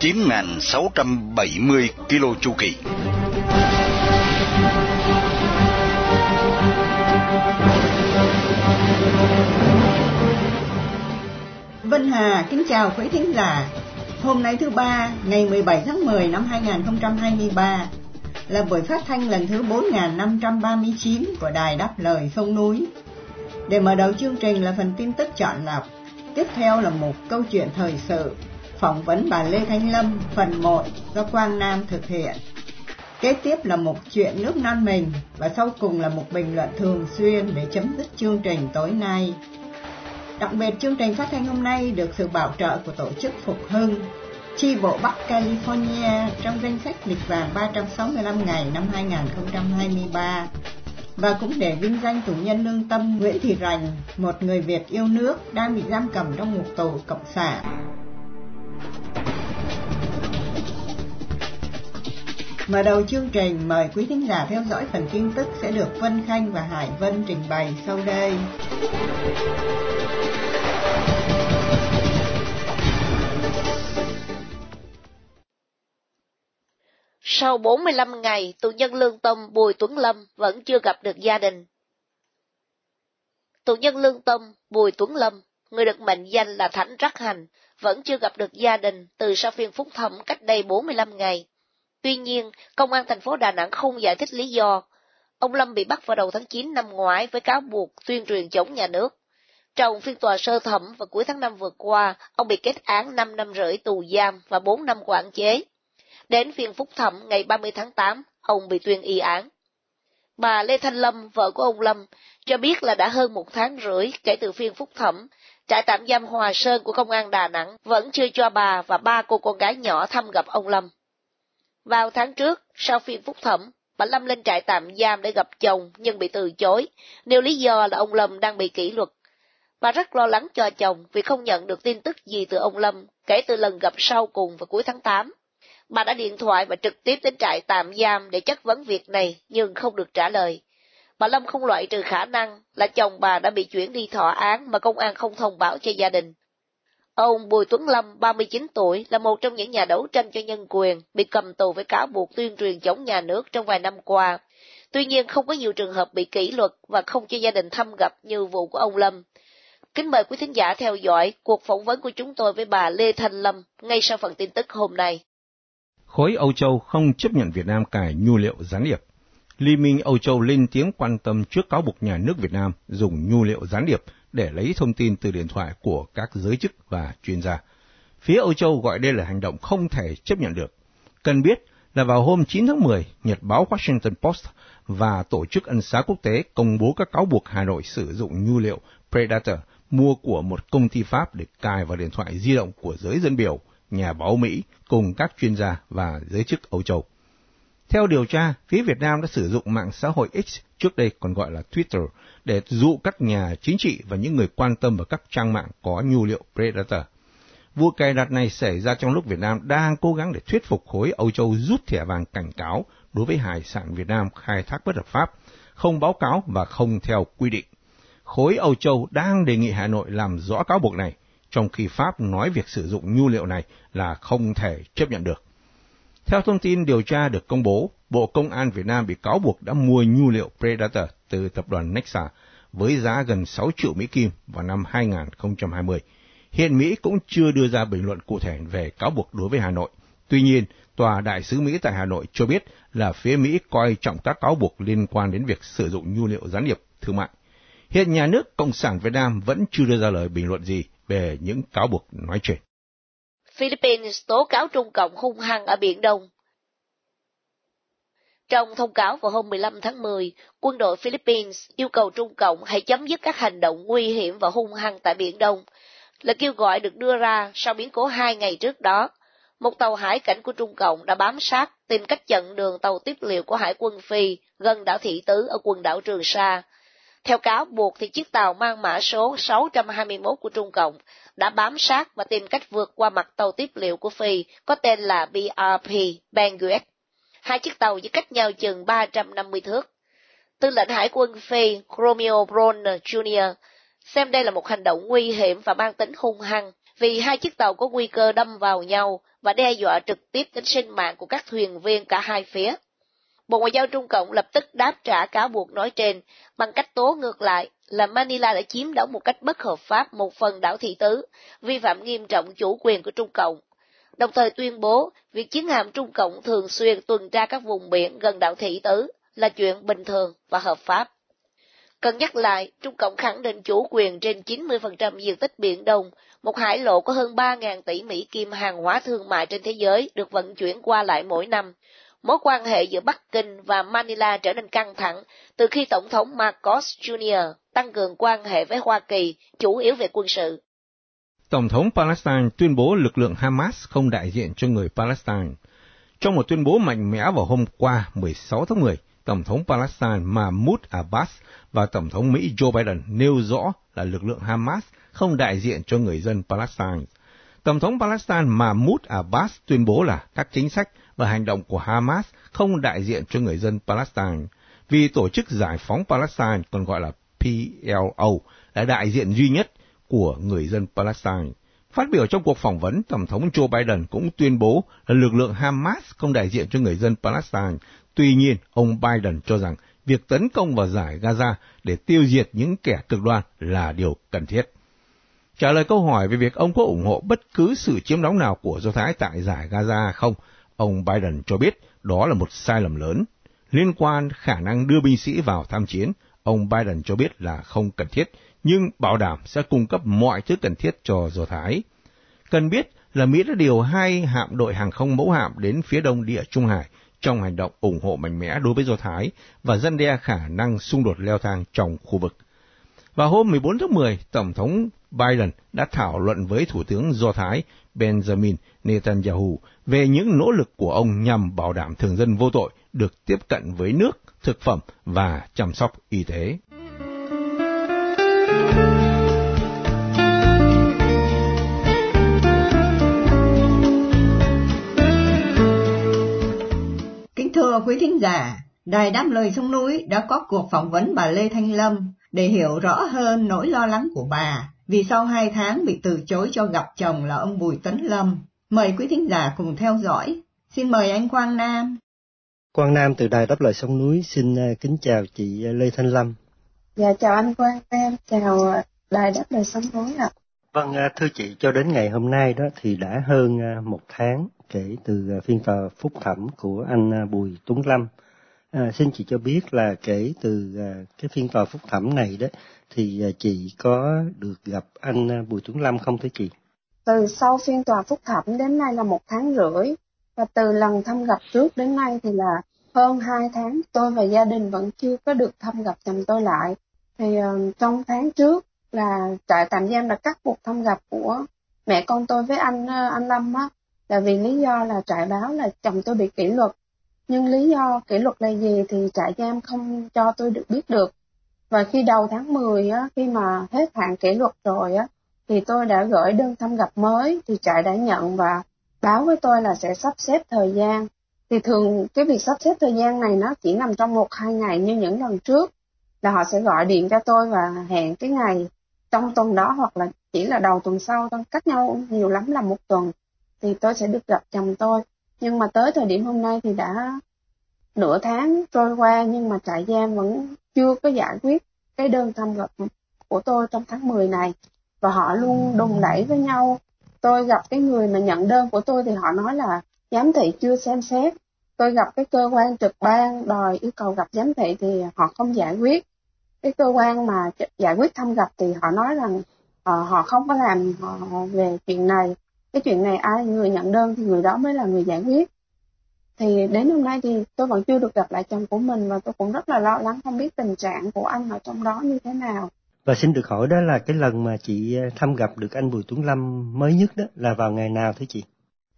9.670 km chu kỳ. Vân Hà kính chào quý thính giả. Hôm nay thứ ba, ngày 17 tháng 10 năm 2023 là buổi phát thanh lần thứ 4539 của Đài Đáp Lời Sông Núi. Để mở đầu chương trình là phần tin tức chọn lọc, tiếp theo là một câu chuyện thời sự, phỏng vấn bà Lê Thanh Lâm phần 1 do Quang Nam thực hiện. Kế tiếp là một chuyện nước non mình và sau cùng là một bình luận thường xuyên để chấm dứt chương trình tối nay. Đặc biệt chương trình phát thanh hôm nay được sự bảo trợ của tổ chức Phục Hưng, chi bộ Bắc California trong danh sách lịch vàng 365 ngày năm 2023 và cũng để vinh danh tù nhân lương tâm Nguyễn Thị Rành, một người Việt yêu nước đang bị giam cầm trong ngục tù cộng sản. Mở đầu chương trình, mời quý thính giả theo dõi phần tin tức sẽ được Vân Khanh và Hải Vân trình bày sau đây. Sau 45 ngày, tù nhân lương tâm Bùi Tuấn Lâm vẫn chưa gặp được gia đình. Tù nhân lương tâm Bùi Tuấn Lâm, người được mệnh danh là Thánh Rắc Hành, vẫn chưa gặp được gia đình từ sau phiên phúc thẩm cách đây 45 ngày. Tuy nhiên, Công an thành phố Đà Nẵng không giải thích lý do. Ông Lâm bị bắt vào đầu tháng 9 năm ngoái với cáo buộc tuyên truyền chống nhà nước. Trong phiên tòa sơ thẩm vào cuối tháng 5 vừa qua, ông bị kết án 5 năm rưỡi tù giam và 4 năm quản chế. Đến phiên phúc thẩm ngày 30 tháng 8, ông bị tuyên y án. Bà Lê Thanh Lâm, vợ của ông Lâm, cho biết là đã hơn một tháng rưỡi kể từ phiên phúc thẩm, trại tạm giam Hòa Sơn của Công an Đà Nẵng vẫn chưa cho bà và ba cô con gái nhỏ thăm gặp ông Lâm. Vào tháng trước, sau phiên phúc thẩm, bà Lâm lên trại tạm giam để gặp chồng nhưng bị từ chối, nêu lý do là ông Lâm đang bị kỷ luật. Bà rất lo lắng cho chồng vì không nhận được tin tức gì từ ông Lâm kể từ lần gặp sau cùng vào cuối tháng 8. Bà đã điện thoại và trực tiếp đến trại tạm giam để chất vấn việc này nhưng không được trả lời. Bà Lâm không loại trừ khả năng là chồng bà đã bị chuyển đi thọ án mà công an không thông báo cho gia đình. Ông Bùi Tuấn Lâm, 39 tuổi, là một trong những nhà đấu tranh cho nhân quyền, bị cầm tù với cáo buộc tuyên truyền chống nhà nước trong vài năm qua. Tuy nhiên không có nhiều trường hợp bị kỷ luật và không cho gia đình thăm gặp như vụ của ông Lâm. Kính mời quý thính giả theo dõi cuộc phỏng vấn của chúng tôi với bà Lê Thanh Lâm ngay sau phần tin tức hôm nay. Khối Âu Châu không chấp nhận Việt Nam cài nhu liệu gián điệp. Liên minh Âu Châu lên tiếng quan tâm trước cáo buộc nhà nước Việt Nam dùng nhu liệu gián điệp để lấy thông tin từ điện thoại của các giới chức và chuyên gia. Phía Âu Châu gọi đây là hành động không thể chấp nhận được. Cần biết là vào hôm 9 tháng 10, Nhật báo Washington Post và Tổ chức Ân xá Quốc tế công bố các cáo buộc Hà Nội sử dụng nhu liệu Predator mua của một công ty Pháp để cài vào điện thoại di động của giới dân biểu, nhà báo Mỹ cùng các chuyên gia và giới chức Âu Châu. Theo điều tra, phía Việt Nam đã sử dụng mạng xã hội X, trước đây còn gọi là Twitter, để dụ các nhà chính trị và những người quan tâm vào các trang mạng có nhu liệu Predator. Vụ cài đặt này xảy ra trong lúc Việt Nam đang cố gắng để thuyết phục khối Âu Châu rút thẻ vàng cảnh cáo đối với hải sản Việt Nam khai thác bất hợp pháp, không báo cáo và không theo quy định. Khối Âu Châu đang đề nghị Hà Nội làm rõ cáo buộc này, trong khi Pháp nói việc sử dụng nhu liệu này là không thể chấp nhận được. Theo thông tin điều tra được công bố, Bộ Công an Việt Nam bị cáo buộc đã mua nhu liệu Predator từ tập đoàn Nexa với giá gần 6 triệu Mỹ Kim vào năm 2020. Hiện Mỹ cũng chưa đưa ra bình luận cụ thể về cáo buộc đối với Hà Nội. Tuy nhiên, Tòa Đại sứ Mỹ tại Hà Nội cho biết là phía Mỹ coi trọng các cáo buộc liên quan đến việc sử dụng nhu liệu gián điệp thương mại. Hiện nhà nước Cộng sản Việt Nam vẫn chưa đưa ra lời bình luận gì về những cáo buộc nói trên. Philippines tố cáo Trung Cộng hung hăng ở Biển Đông. Trong thông cáo vào hôm 15 tháng 10, quân đội Philippines yêu cầu Trung Cộng hãy chấm dứt các hành động nguy hiểm và hung hăng tại Biển Đông, là kêu gọi được đưa ra sau biến cố hai ngày trước đó. một tàu hải cảnh của Trung Cộng đã bám sát tìm cách chặn đường tàu tiếp liệu của Hải quân Phi gần đảo Thị Tứ ở quần đảo Trường Sa. Theo cáo buộc thì chiếc tàu mang mã số 621 của Trung Cộng đã bám sát và tìm cách vượt qua mặt tàu tiếp liệu của Phi, có tên là BRP Benguet. Hai chiếc tàu chỉ cách nhau chừng 350 thước. Tư lệnh Hải quân Phi Romeo Bronner Jr. xem đây là một hành động nguy hiểm và mang tính hung hăng, vì hai chiếc tàu có nguy cơ đâm vào nhau và đe dọa trực tiếp đến sinh mạng của các thuyền viên cả hai phía. Bộ Ngoại giao Trung Cộng lập tức đáp trả cáo buộc nói trên bằng cách tố ngược lại là Manila đã chiếm đóng một cách bất hợp pháp một phần đảo Thị Tứ, vi phạm nghiêm trọng chủ quyền của Trung Cộng. Đồng thời tuyên bố việc chiến hạm Trung Cộng thường xuyên tuần tra các vùng biển gần đảo Thị Tứ là chuyện bình thường và hợp pháp. Cần nhắc lại, Trung Cộng khẳng định chủ quyền trên 90% diện tích Biển Đông, một hải lộ có hơn 3.000 tỷ Mỹ Kim hàng hóa thương mại trên thế giới được vận chuyển qua lại mỗi năm. Mối quan hệ giữa Bắc Kinh và Manila trở nên căng thẳng từ khi Tổng thống Marcos Jr. tăng cường quan hệ với Hoa Kỳ, chủ yếu về quân sự. Tổng thống Palestine tuyên bố lực lượng Hamas không đại diện cho người Palestine. Trong một tuyên bố mạnh mẽ vào hôm qua 16 tháng 10, Tổng thống Palestine Mahmoud Abbas và Tổng thống Mỹ Joe Biden nêu rõ là lực lượng Hamas không đại diện cho người dân Palestine. Tổng thống Palestine Mahmoud Abbas tuyên bố là các chính sách và hành động của Hamas không đại diện cho người dân Palestine, vì tổ chức giải phóng Palestine còn gọi là PLO là đại diện duy nhất của người dân Palestine. Phát biểu trong cuộc phỏng vấn, Tổng thống Joe Biden cũng tuyên bố là lực lượng Hamas không đại diện cho người dân Palestine. Tuy nhiên, ông Biden cho rằng việc tấn công vào giải Gaza để tiêu diệt những kẻ cực đoan là điều cần thiết. Trả lời câu hỏi về việc ông có ủng hộ bất cứ sự chiếm đóng nào của Do Thái tại giải Gaza không, ông Biden cho biết đó là một sai lầm lớn. Liên quan khả năng đưa binh sĩ vào tham chiến, ông Biden cho biết là không cần thiết, nhưng bảo đảm sẽ cung cấp mọi thứ cần thiết cho Do Thái. Cần biết là Mỹ đã điều hai hạm đội hàng không mẫu hạm đến phía đông địa Trung Hải trong hành động ủng hộ mạnh mẽ đối với Do Thái và dân đe khả năng xung đột leo thang trong khu vực. Vào hôm 14 tháng 10, Tổng thống Biden đã thảo luận với Thủ tướng Do Thái Benjamin Netanyahu về những nỗ lực của ông nhằm bảo đảm thường dân vô tội được tiếp cận với nước, thực phẩm và chăm sóc y tế. Kính thưa quý thính giả, Đài Đáp Lời Sông Núi đã có cuộc phỏng vấn bà Lê Thanh Lâm để hiểu rõ hơn nỗi lo lắng của bà vì sau hai tháng bị từ chối cho gặp chồng là ông Bùi Tấn Lâm. Mời quý thính giả cùng theo dõi. Xin mời anh Quang Nam. Quang Nam từ Đài Đáp Lời Sông Núi xin à, kính chào chị Lê Thanh Lâm. Dạ chào anh Quang Nam, chào à, Đài Đáp Lời Sông Núi ạ. Vâng, thưa chị, cho đến ngày hôm nay đó thì đã hơn một tháng kể từ phiên tòa phúc thẩm của anh Bùi Tuấn Lâm. À, xin chị cho biết là kể từ cái phiên tòa phúc thẩm này đó thì à, chị có được gặp anh à, Bùi Tuấn Lâm không thưa chị? Từ sau phiên tòa phúc thẩm đến nay là một tháng rưỡi và từ lần thăm gặp trước đến nay thì là hơn hai tháng tôi và gia đình vẫn chưa có được thăm gặp chồng tôi lại. Thì uh, trong tháng trước là trại tạm giam đã cắt cuộc thăm gặp của mẹ con tôi với anh uh, anh Lâm á là vì lý do là trại báo là chồng tôi bị kỷ luật. Nhưng lý do kỷ luật là gì thì trại giam không cho tôi được biết được. Và khi đầu tháng 10 á, khi mà hết hạn kỷ luật rồi á, thì tôi đã gửi đơn thăm gặp mới thì trại đã nhận và báo với tôi là sẽ sắp xếp thời gian. Thì thường cái việc sắp xếp thời gian này nó chỉ nằm trong một hai ngày như những lần trước là họ sẽ gọi điện cho tôi và hẹn cái ngày trong tuần đó hoặc là chỉ là đầu tuần sau thôi cách nhau nhiều lắm là một tuần thì tôi sẽ được gặp chồng tôi. Nhưng mà tới thời điểm hôm nay thì đã nửa tháng trôi qua nhưng mà trại giam vẫn chưa có giải quyết cái đơn thăm gặp của tôi trong tháng 10 này. Và họ luôn đùng đẩy với nhau. Tôi gặp cái người mà nhận đơn của tôi thì họ nói là giám thị chưa xem xét. Tôi gặp cái cơ quan trực ban đòi yêu cầu gặp giám thị thì họ không giải quyết. Cái cơ quan mà giải quyết thăm gặp thì họ nói rằng uh, họ không có làm họ về chuyện này. Cái chuyện này ai người nhận đơn thì người đó mới là người giải quyết thì đến hôm nay thì tôi vẫn chưa được gặp lại chồng của mình và tôi cũng rất là lo lắng không biết tình trạng của anh ở trong đó như thế nào và xin được hỏi đó là cái lần mà chị ờ, thăm gặp được anh Bùi Tuấn Lâm mới nhất đó là vào ngày nào thế chị?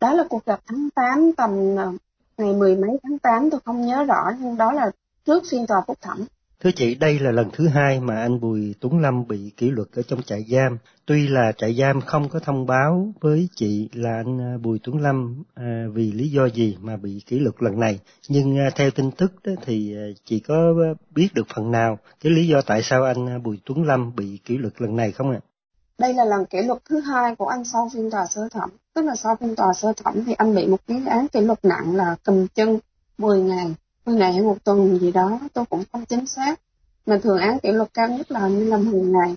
đó là cuộc gặp tháng 8 tầm ờ, ngày mười mấy tháng 8 tôi không nhớ rõ nhưng đó là trước phiên tòa phúc thẩm. Thưa chị, đây là lần thứ hai mà anh Bùi Tuấn Lâm bị kỷ luật ở trong trại giam. Tuy là trại giam không có thông báo với chị là anh à, Bùi Tuấn Lâm à, vì lý do gì mà bị kỷ luật lần này, nhưng à, theo tin tức đó thì à, chị có biết được phần nào cái lý do tại sao anh à, Bùi Tuấn Lâm bị kỷ luật lần này không ạ? À? Đây là lần kỷ luật thứ hai của anh sau phiên tòa sơ thẩm. Tức là sau phiên tòa sơ thẩm thì anh bị một cái án kỷ luật nặng là cầm chân 10 ngày, 10 ngày một tuần gì đó, tôi cũng không chính xác. Mà thường án kỷ luật cao nhất là như là 10 ngày.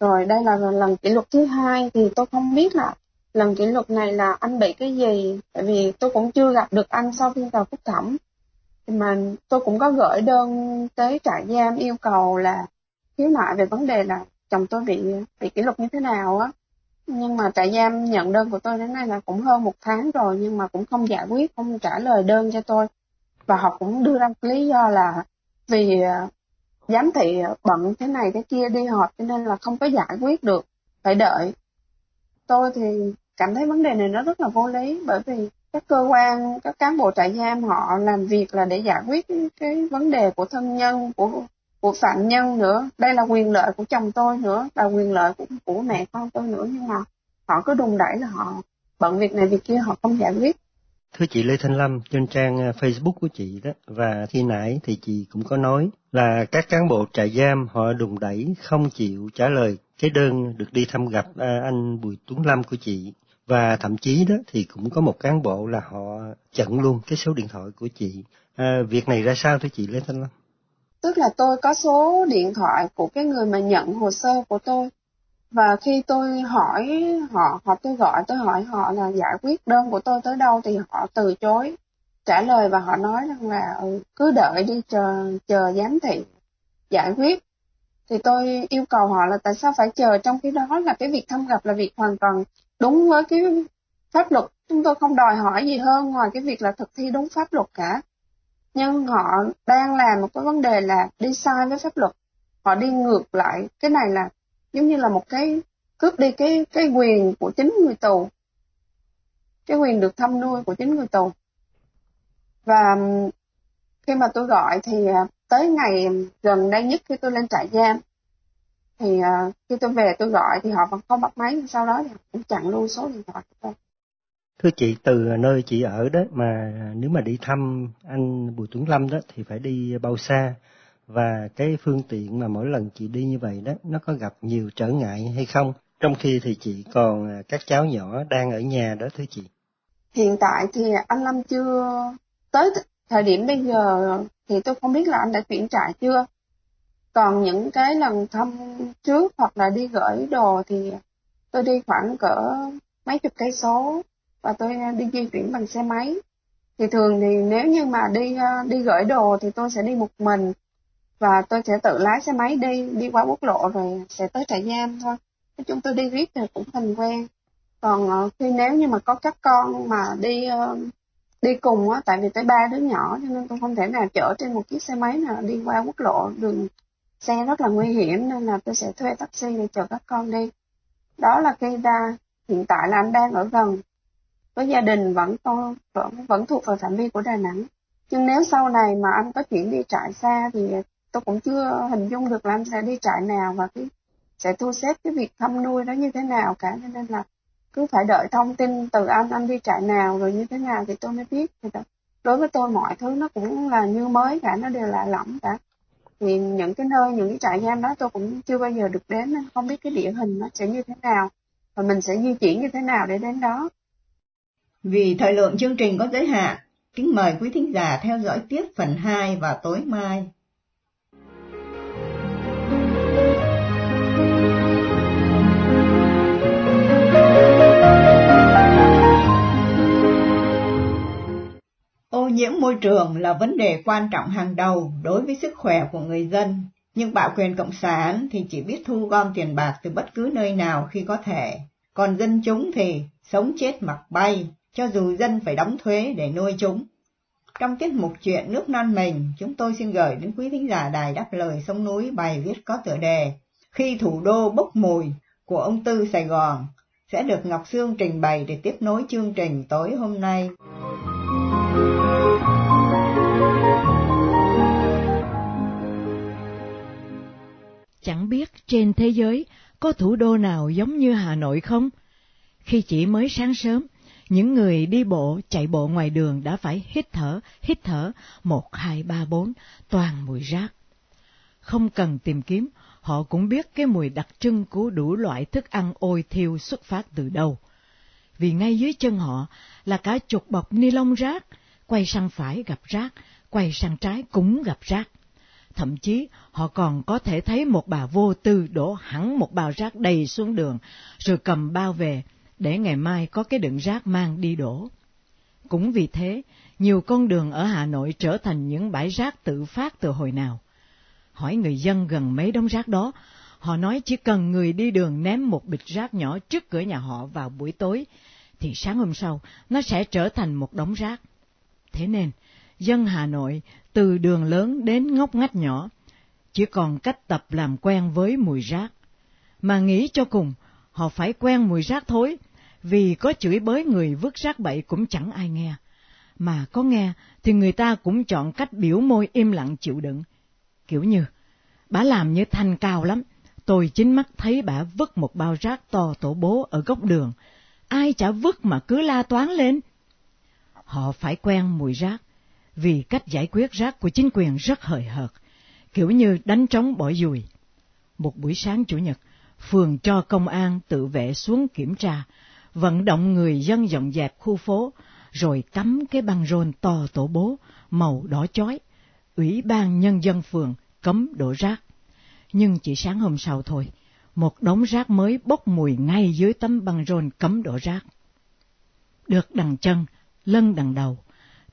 Rồi đây là lần kỷ luật thứ hai thì tôi không biết là lần kỷ luật này là anh bị cái gì, tại vì tôi cũng chưa gặp được anh sau phiên tòa phúc thẩm. Mà tôi cũng có gửi đơn tới trại giam yêu cầu là khiếu nại về vấn đề là chồng tôi bị bị kỷ luật như thế nào á nhưng mà trại giam nhận đơn của tôi đến nay là cũng hơn một tháng rồi nhưng mà cũng không giải quyết không trả lời đơn cho tôi và họ cũng đưa ra lý do là vì ờ, giám thị bận thế này thế kia đi họp, cho nên là không có giải quyết được, phải đợi. Tôi thì cảm thấy vấn đề này nó rất là vô lý, bởi vì các cơ quan, các cán bộ trại giam họ làm việc là để giải quyết cái vấn đề của thân nhân, của của phạm nhân nữa. Đây là quyền lợi của chồng tôi nữa, là quyền lợi của của mẹ con tôi nữa, nhưng mà họ cứ đùng đẩy là họ bận việc này việc kia, họ không giải quyết. Thưa chị Lê Thanh Lâm, trên trang ờ, Facebook của chị đó và khi nãy thì chị cũng có nói là các cán bộ trại giam họ đùng đẩy không chịu trả lời cái đơn được đi thăm gặp ờ, anh Bùi Tuấn Lâm của chị và thậm chí đó thì cũng có một cán bộ là họ chặn luôn cái số điện thoại của chị. À, việc này ra sao thưa chị Lê Thanh Lâm? tức là tôi có số điện thoại của cái người mà nhận hồ sơ của tôi và khi tôi hỏi họ hoặc tôi gọi tôi hỏi họ là giải quyết đơn của tôi tới đâu thì họ từ chối trả lời và họ nói rằng là ừ, cứ đợi đi chờ chờ giám thị giải quyết. Thì tôi yêu cầu họ là tại sao phải chờ trong khi đó là cái việc thăm gặp là việc hoàn toàn đúng với cái pháp luật. Chúng tôi không đòi hỏi gì hơn ngoài cái việc là thực thi đúng pháp luật cả. Nhưng họ đang làm một cái vấn đề là đi sai với pháp luật. Họ đi ngược lại. Cái này là giống như là một cái cướp đi cái cái quyền của chính người tù. Cái quyền được thăm nuôi của chính người tù. Và khi mà tôi gọi thì à, tới ngày gần đây nhất khi tôi lên trại giam thì à, khi tôi về tôi gọi thì họ vẫn không bắt máy. Sau đó thì cũng chặn luôn số điện thoại của tôi. Thưa chị, từ nơi chị ở đó mà à, nếu mà đi thăm anh Bùi Tuấn Lâm đó thì phải đi bao xa? Và cái phương tiện mà mỗi lần chị đi như vậy đó, nó có gặp nhiều trở ngại hay không? Trong khi thì chị còn à, các cháu nhỏ đang ở nhà đó thưa chị. Hiện tại thì anh Lâm chưa tới thời điểm bây giờ thì tôi không biết là anh đã chuyển trại chưa. Còn những cái lần thăm trước hoặc là đi gửi đồ thì tôi đi khoảng cỡ mấy chục cây số và tôi à, đi di chuyển bằng xe máy thì thường thì nếu như mà đi à, đi gửi đồ thì tôi sẽ đi một mình và tôi sẽ tự lái xe máy đi đi qua quốc lộ rồi sẽ tới trại giam thôi. Nói chung tôi đi riết thì cũng thành quen. Còn ờ, khi nếu như mà có các con mà đi ờ, đi cùng á, tại vì tới ba đứa nhỏ cho nên tôi không thể nào chở trên một chiếc xe máy nào đi qua quốc lộ. Đường xe rất là nguy hiểm nên là tôi sẽ thuê taxi để chở các con đi. Đó là khi ra, hiện tại là anh đang ở gần với gia đình, vẫn to vẫn vẫn thuộc vào phạm vi của Đà Nẵng. Nhưng nếu sau này mà anh có chuyển đi trại xa thì tôi cũng chưa hình dung được là anh sẽ đi trại nào và cái sẽ thu xếp cái việc thăm nuôi đó như thế nào cả. Cho nên là cứ phải đợi thông tin từ anh anh đi trại nào rồi như thế nào thì tôi mới biết. Thì đối với tôi mọi thứ nó cũng là như mới cả nó đều lạ lẫm cả. Thì những cái nơi những cái trại giam đó tôi cũng chưa bao giờ được đến nên không biết cái địa hình nó sẽ như thế nào và mình sẽ di chuyển như thế nào để đến đó. Vì thời lượng chương trình có giới hạn, kính mời quý thính giả theo dõi tiếp phần 2 vào tối mai. Nhiễm môi trường là vấn đề quan trọng hàng đầu đối với sức khỏe của người dân, nhưng bạo quyền cộng sản thì chỉ biết thu gom tiền bạc từ bất cứ nơi nào khi có thể, còn dân chúng thì sống chết mặc bay, cho dù dân phải đóng thuế để nuôi chúng. Trong tiết mục chuyện nước non mình, chúng tôi xin gửi đến quý thính giả đài đáp lời sông núi bài viết có tựa đề Khi thủ đô bốc mùi của ông Tư Sài Gòn, sẽ được Ngọc Sương trình bày để tiếp nối chương trình tối hôm nay. Chẳng biết trên thế giới có thủ đô nào giống như Hà Nội không? Khi chỉ mới sáng sớm, những người đi bộ, chạy bộ ngoài đường đã phải hít thở, hít thở, một, hai, ba, bốn, toàn mùi rác. Không cần tìm kiếm, họ cũng biết cái mùi đặc trưng của đủ loại thức ăn ôi thiêu xuất phát từ đâu. Vì ngay dưới chân họ là cả chục bọc ni lông rác, quay sang phải gặp rác, quay sang trái cũng gặp rác. Thậm chí họ còn có thể thấy một bà vô tư đổ hẳn một bao rác đầy xuống đường, rồi cầm bao về, để ngày mai có cái đựng rác mang đi đổ. Cũng vì thế, nhiều con đường ở Hà Nội trở thành những bãi rác tự phát từ hồi nào. Hỏi người dân gần mấy đống rác đó, họ nói chỉ cần người đi đường ném một bịch rác nhỏ trước cửa nhà họ vào buổi tối, thì sáng hôm sau nó sẽ trở thành một đống rác. Thế nên, dân Hà Nội từ đường lớn đến ngóc ngách nhỏ, chỉ còn cách tập làm quen với mùi rác. Mà nghĩ cho cùng, họ phải quen mùi rác thối, vì có chửi bới người vứt rác bậy cũng chẳng ai nghe. Mà có nghe thì người ta cũng chọn cách biểu môi im lặng chịu đựng. Kiểu như, bà làm như thanh cao lắm, tôi chính mắt thấy bà vứt một bao rác to tổ bố ở góc đường. Ai chả vứt mà cứ la toán lên. Họ phải quen mùi rác, vì cách giải quyết rác của chính quyền rất hời hợt, kiểu như đánh trống bỏ dùi. Một buổi sáng Chủ nhật, phường cho công an tự vệ xuống kiểm tra, vận động người dân dọn dẹp khu phố, rồi cắm cái băng rôn to tổ bố, màu đỏ chói. Ủy ban Nhân dân phường cấm đổ rác. Nhưng chỉ sáng hôm sau thôi, một đống rác mới bốc mùi ngay dưới tấm băng rôn cấm đổ rác. Được đằng chân, lân đằng đầu,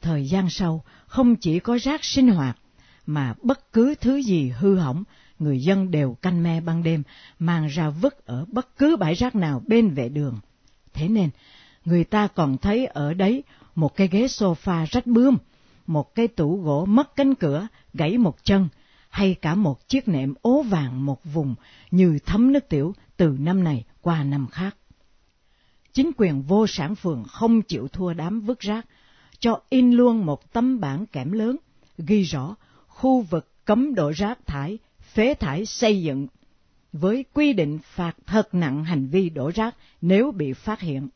thời gian sau không chỉ có rác sinh hoạt, mà bất cứ thứ gì hư hỏng, người dân đều canh me ban đêm, mang ra vứt ở bất cứ bãi rác nào bên vệ đường. Thế nên, người ta còn thấy ở đấy một cái ghế sofa rách bươm, một cái tủ gỗ mất cánh cửa, gãy một chân, hay cả một chiếc nệm ố vàng một vùng như thấm nước tiểu từ năm này qua năm khác. Chính quyền vô sản phường không chịu thua đám vứt rác, cho in luôn một tấm bảng kẽm lớn, ghi rõ khu vực cấm đổ rác thải, phế thải xây dựng, với quy định phạt thật nặng hành vi đổ rác nếu bị phát hiện.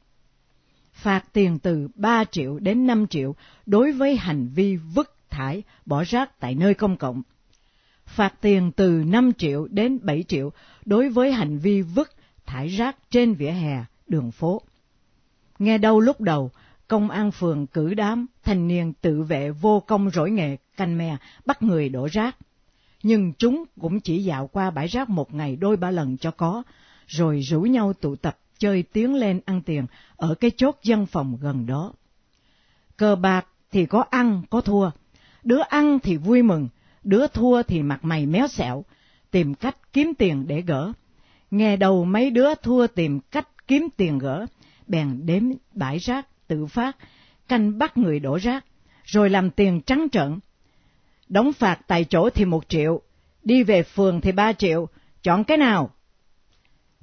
Phạt tiền từ 3 triệu đến 5 triệu đối với hành vi vứt thải, bỏ rác tại nơi công cộng. Phạt tiền từ 5 triệu đến 7 triệu đối với hành vi vứt thải rác trên vỉa hè, đường phố. Nghe đâu lúc đầu, công an phường cử đám thanh niên tự vệ vô công rỗi nghề canh me bắt người đổ rác. Nhưng chúng cũng chỉ dạo qua bãi rác một ngày đôi ba lần cho có, rồi rủ nhau tụ tập chơi tiếng lên ăn tiền ở cái chốt dân phòng gần đó. Cờ bạc thì có ăn, có thua. Đứa ăn thì vui mừng, đứa thua thì mặt mày méo xẹo, tìm cách kiếm tiền để gỡ. Nghe đầu mấy đứa thua tìm cách kiếm tiền gỡ, bèn đếm bãi rác tự phát, canh bắt người đổ rác, rồi làm tiền trắng trợn. Đóng phạt tại chỗ thì một triệu, đi về phường thì ba triệu, chọn cái nào?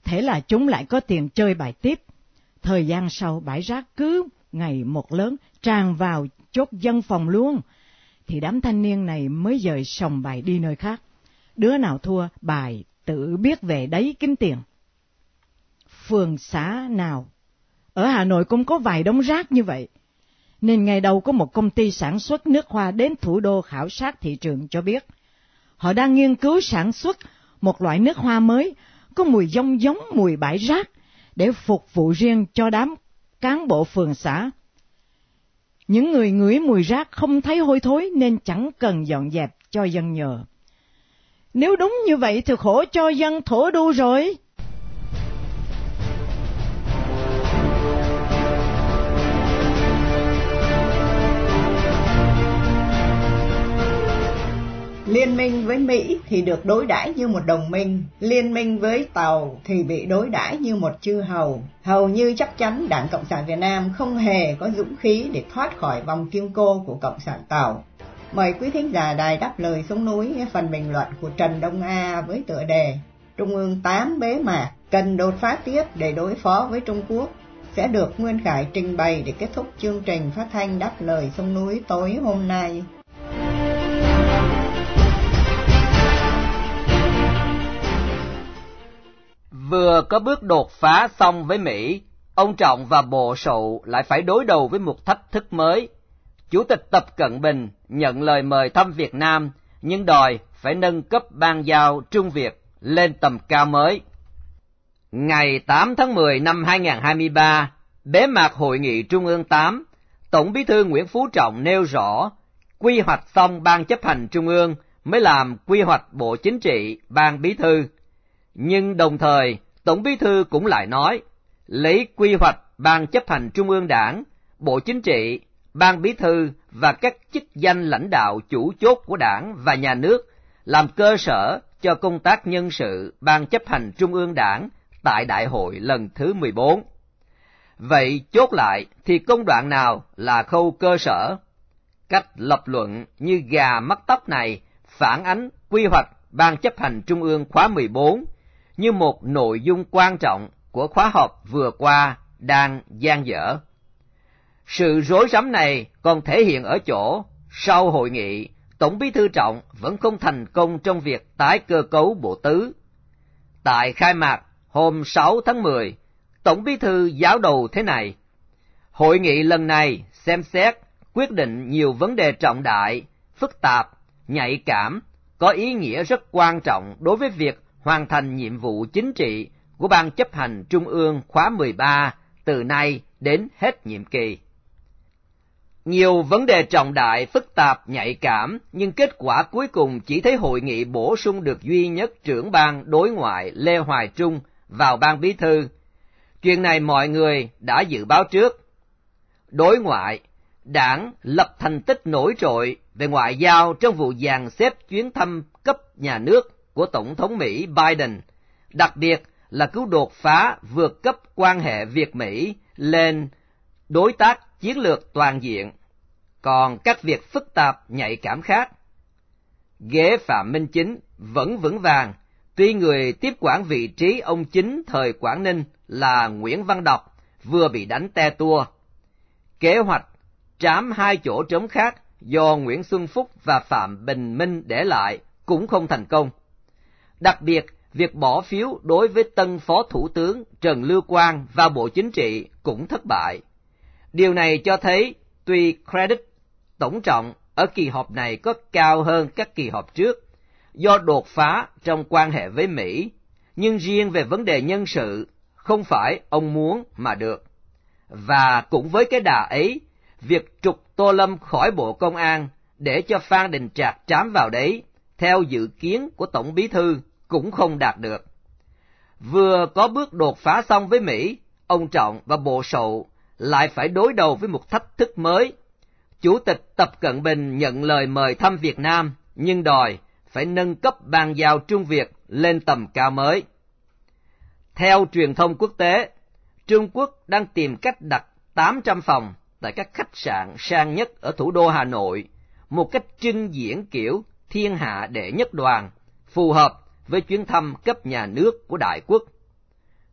Thế là chúng lại có tiền chơi bài tiếp. Thời gian sau bãi rác cứ ngày một lớn tràn vào chốt dân phòng luôn, thì đám thanh niên này mới dời sòng bài đi nơi khác. Đứa nào thua bài tự biết về đấy kiếm tiền. Phường xã nào ở Hà Nội cũng có vài đống rác như vậy. Nên ngày đầu có một công ty sản xuất nước hoa đến thủ đô khảo sát thị trường cho biết. Họ đang nghiên cứu sản xuất một loại nước hoa mới, có mùi giống giống mùi bãi rác, để phục vụ riêng cho đám cán bộ phường xã. Những người ngửi mùi rác không thấy hôi thối nên chẳng cần dọn dẹp cho dân nhờ. Nếu đúng như vậy thì khổ cho dân thổ đô rồi. Liên minh với Mỹ thì được đối đãi như một đồng minh, liên minh với Tàu thì bị đối đãi như một chư hầu. Hầu như chắc chắn Đảng Cộng sản Việt Nam không hề có dũng khí để thoát khỏi vòng kim cô của Cộng sản Tàu. Mời quý thính giả đài đáp lời xuống núi nghe phần bình luận của Trần Đông A với tựa đề Trung ương 8 bế mạc cần đột phá tiếp để đối phó với Trung Quốc sẽ được Nguyên Khải trình bày để kết thúc chương trình phát thanh đáp lời sông núi tối hôm nay. Vừa có bước đột phá xong với Mỹ, ông Trọng và Bộ Sậu lại phải đối đầu với một thách thức mới. Chủ tịch Tập Cận Bình nhận lời mời thăm Việt Nam, nhưng đòi phải nâng cấp ban giao Trung Việt lên tầm cao mới. Ngày 8 tháng 10 năm 2023, bế mạc Hội nghị Trung ương 8, Tổng bí thư Nguyễn Phú Trọng nêu rõ, quy hoạch xong Ban chấp hành Trung ương mới làm quy hoạch Bộ Chính trị, Ban bí thư. Nhưng đồng thời, Tổng bí thư cũng lại nói, lấy quy hoạch Ban chấp hành Trung ương Đảng, Bộ Chính trị, Ban bí thư và các chức danh lãnh đạo chủ chốt của Đảng và nhà nước làm cơ sở cho công tác nhân sự Ban chấp hành Trung ương Đảng tại Đại hội lần thứ 14. Vậy chốt lại thì công đoạn nào là khâu cơ sở? Cách lập luận như gà mắc tóc này phản ánh quy hoạch Ban chấp hành Trung ương khóa 14 như một nội dung quan trọng của khóa họp vừa qua đang gian dở. Sự rối rắm này còn thể hiện ở chỗ sau hội nghị, Tổng bí thư Trọng vẫn không thành công trong việc tái cơ cấu bộ tứ. Tại khai mạc hôm 6 tháng 10, Tổng bí thư giáo đầu thế này. Hội nghị lần này xem xét, quyết định nhiều vấn đề trọng đại, phức tạp, nhạy cảm, có ý nghĩa rất quan trọng đối với việc hoàn thành nhiệm vụ chính trị của Ban chấp hành Trung ương khóa 13 từ nay đến hết nhiệm kỳ. Nhiều vấn đề trọng đại, phức tạp, nhạy cảm, nhưng kết quả cuối cùng chỉ thấy hội nghị bổ sung được duy nhất trưởng ban đối ngoại Lê Hoài Trung vào ban bí thư. Chuyện này mọi người đã dự báo trước. Đối ngoại, đảng lập thành tích nổi trội về ngoại giao trong vụ dàn xếp chuyến thăm cấp nhà nước của Tổng thống Mỹ Biden, đặc biệt là cứu đột phá vượt cấp quan hệ Việt-Mỹ lên đối tác chiến lược toàn diện. Còn các việc phức tạp nhạy cảm khác, ghế Phạm Minh Chính vẫn vững vàng Tuy người tiếp quản vị trí ông chính thời Quảng Ninh là Nguyễn Văn Đọc vừa bị đánh te tua. Kế hoạch trám hai chỗ trống khác do Nguyễn Xuân Phúc và Phạm Bình Minh để lại cũng không thành công. Đặc biệt, việc bỏ phiếu đối với tân Phó Thủ tướng Trần Lưu Quang và Bộ Chính trị cũng thất bại. Điều này cho thấy tuy credit tổng trọng ở kỳ họp này có cao hơn các kỳ họp trước, do đột phá trong quan hệ với Mỹ, nhưng riêng về vấn đề nhân sự, không phải ông muốn mà được. Và cũng với cái đà ấy, việc trục Tô Lâm khỏi Bộ Công an để cho Phan Đình Trạc trám vào đấy, theo dự kiến của Tổng Bí Thư, cũng không đạt được. Vừa có bước đột phá xong với Mỹ, ông Trọng và Bộ Sậu lại phải đối đầu với một thách thức mới. Chủ tịch Tập Cận Bình nhận lời mời thăm Việt Nam, nhưng đòi phải nâng cấp bàn giao Trung Việt lên tầm cao mới. Theo truyền thông quốc tế, Trung Quốc đang tìm cách đặt 800 phòng tại các khách sạn sang nhất ở thủ đô Hà Nội, một cách trưng diễn kiểu thiên hạ đệ nhất đoàn, phù hợp với chuyến thăm cấp nhà nước của đại quốc.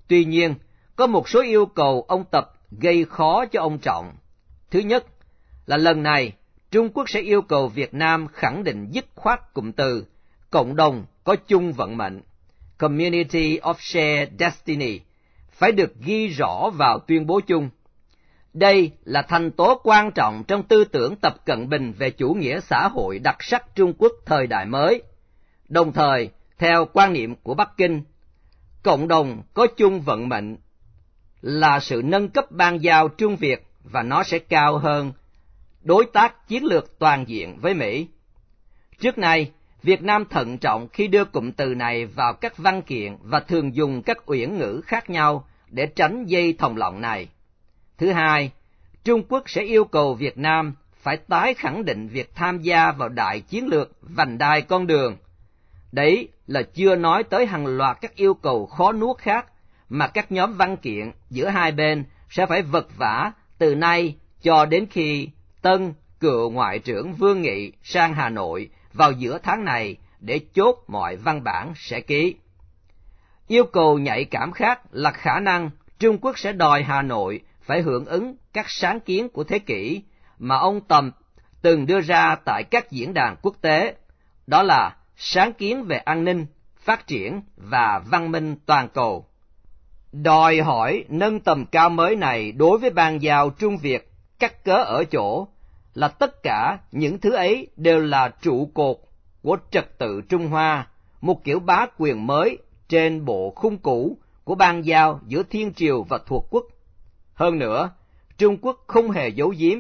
Tuy nhiên, có một số yêu cầu ông Tập gây khó cho ông Trọng. Thứ nhất là lần này Trung Quốc sẽ yêu cầu Việt Nam khẳng định dứt khoát cụm từ cộng đồng có chung vận mệnh, Community of Shared Destiny, phải được ghi rõ vào tuyên bố chung. Đây là thành tố quan trọng trong tư tưởng Tập Cận Bình về chủ nghĩa xã hội đặc sắc Trung Quốc thời đại mới. Đồng thời, theo quan niệm của Bắc Kinh, cộng đồng có chung vận mệnh là sự nâng cấp ban giao Trung Việt và nó sẽ cao hơn đối tác chiến lược toàn diện với Mỹ. Trước nay, Việt Nam thận trọng khi đưa cụm từ này vào các văn kiện và thường dùng các uyển ngữ khác nhau để tránh dây thòng lọng này. Thứ hai, Trung Quốc sẽ yêu cầu Việt Nam phải tái khẳng định việc tham gia vào đại chiến lược vành đai con đường. Đấy là chưa nói tới hàng loạt các yêu cầu khó nuốt khác mà các nhóm văn kiện giữa hai bên sẽ phải vật vả từ nay cho đến khi Tân, cựu Ngoại trưởng Vương Nghị sang Hà Nội vào giữa tháng này để chốt mọi văn bản sẽ ký. Yêu cầu nhạy cảm khác là khả năng Trung Quốc sẽ đòi Hà Nội phải hưởng ứng các sáng kiến của thế kỷ mà ông Tầm từng đưa ra tại các diễn đàn quốc tế, đó là sáng kiến về an ninh, phát triển và văn minh toàn cầu. Đòi hỏi nâng tầm cao mới này đối với ban giao Trung Việt cắt cớ ở chỗ là tất cả những thứ ấy đều là trụ cột của trật tự Trung Hoa, một kiểu bá quyền mới trên bộ khung cũ của ban giao giữa Thiên Triều và thuộc quốc. Hơn nữa, Trung Quốc không hề giấu giếm.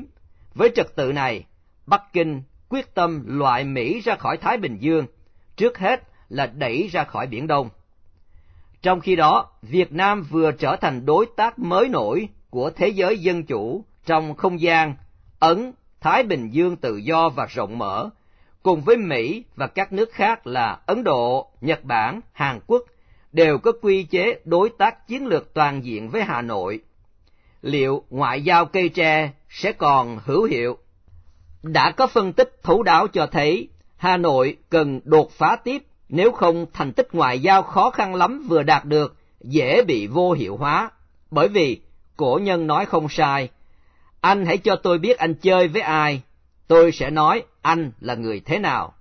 Với trật tự này, Bắc Kinh quyết tâm loại Mỹ ra khỏi Thái Bình Dương, trước hết là đẩy ra khỏi Biển Đông. Trong khi đó, Việt Nam vừa trở thành đối tác mới nổi của thế giới dân chủ trong không gian Ấn, Thái Bình Dương tự do và rộng mở, cùng với Mỹ và các nước khác là Ấn Độ, Nhật Bản, Hàn Quốc, đều có quy chế đối tác chiến lược toàn diện với Hà Nội. Liệu ngoại giao cây tre sẽ còn hữu hiệu? Đã có phân tích thấu đáo cho thấy Hà Nội cần đột phá tiếp nếu không thành tích ngoại giao khó khăn lắm vừa đạt được dễ bị vô hiệu hóa. Bởi vì cổ nhân nói không sai, anh hãy cho tôi biết anh chơi với ai, tôi sẽ nói anh là người thế nào.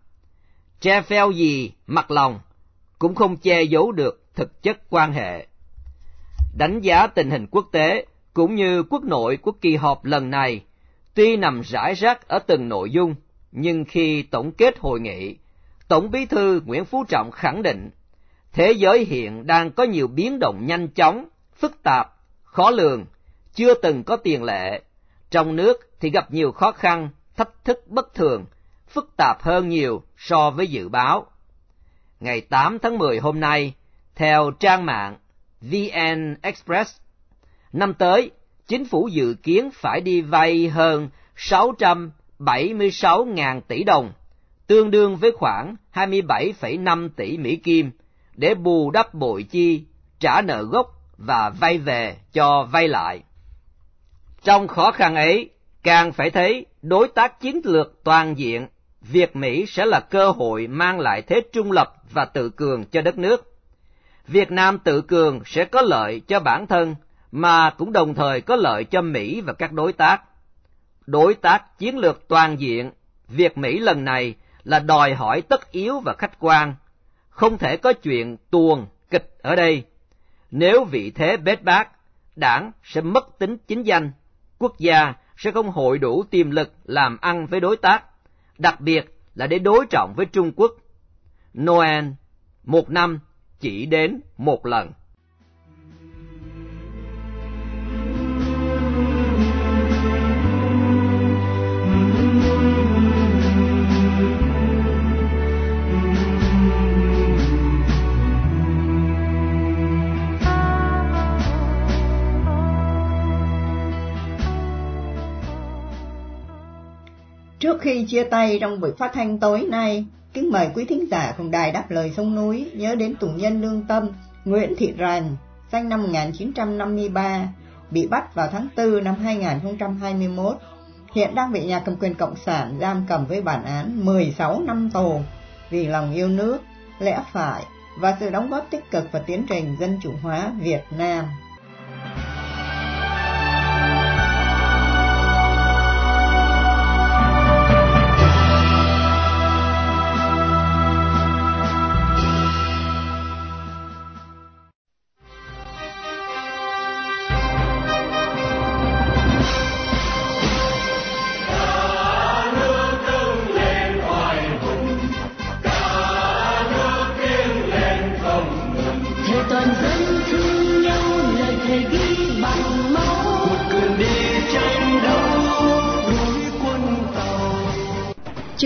Che pheo gì mặt lòng cũng không che giấu được thực chất quan hệ. Đánh giá tình hình quốc tế cũng như quốc nội của kỳ họp lần này, tuy nằm rải rác ở từng nội dung, nhưng khi tổng kết hội nghị, Tổng bí thư Nguyễn Phú Trọng khẳng định, thế giới hiện đang có nhiều biến động nhanh chóng, phức tạp, khó lường, chưa từng có tiền lệ. Trong nước thì gặp nhiều khó khăn, thách thức bất thường, phức tạp hơn nhiều so với dự báo. Ngày 8 tháng 10 hôm nay, theo trang mạng VN Express, năm tới, chính phủ dự kiến phải đi vay hơn 600. 76.000 tỷ đồng, tương đương với khoảng 27,5 tỷ Mỹ Kim, để bù đắp bội chi, trả nợ gốc và vay về cho vay lại. Trong khó khăn ấy, càng phải thấy đối tác chiến lược toàn diện, Việt Mỹ sẽ là cơ hội mang lại thế trung lập và tự cường cho đất nước. Việt Nam tự cường sẽ có lợi cho bản thân, mà cũng đồng thời có lợi cho Mỹ và các đối tác. Đối tác chiến lược toàn diện, Việc Mỹ lần này là đòi hỏi tất yếu và khách quan, không thể có chuyện tuồng, kịch ở đây. Nếu vị thế bết bát, đảng sẽ mất tính chính danh, quốc gia sẽ không hội đủ tiềm lực làm ăn với đối tác, đặc biệt là để đối trọng với Trung Quốc. Noel, một năm chỉ đến một lần. Khi chia tay trong buổi phát thanh tối nay, kính mời quý thính giả cùng đài đáp lời sông núi nhớ đến tù nhân lương tâm Nguyễn Thị Rành, sinh năm 1953, bị bắt vào tháng 4 năm 2021, hiện đang bị nhà cầm quyền Cộng sản giam cầm với bản án 16 năm tù vì lòng yêu nước, lẽ phải và sự đóng góp tích cực vào tiến trình dân chủ hóa Việt Nam.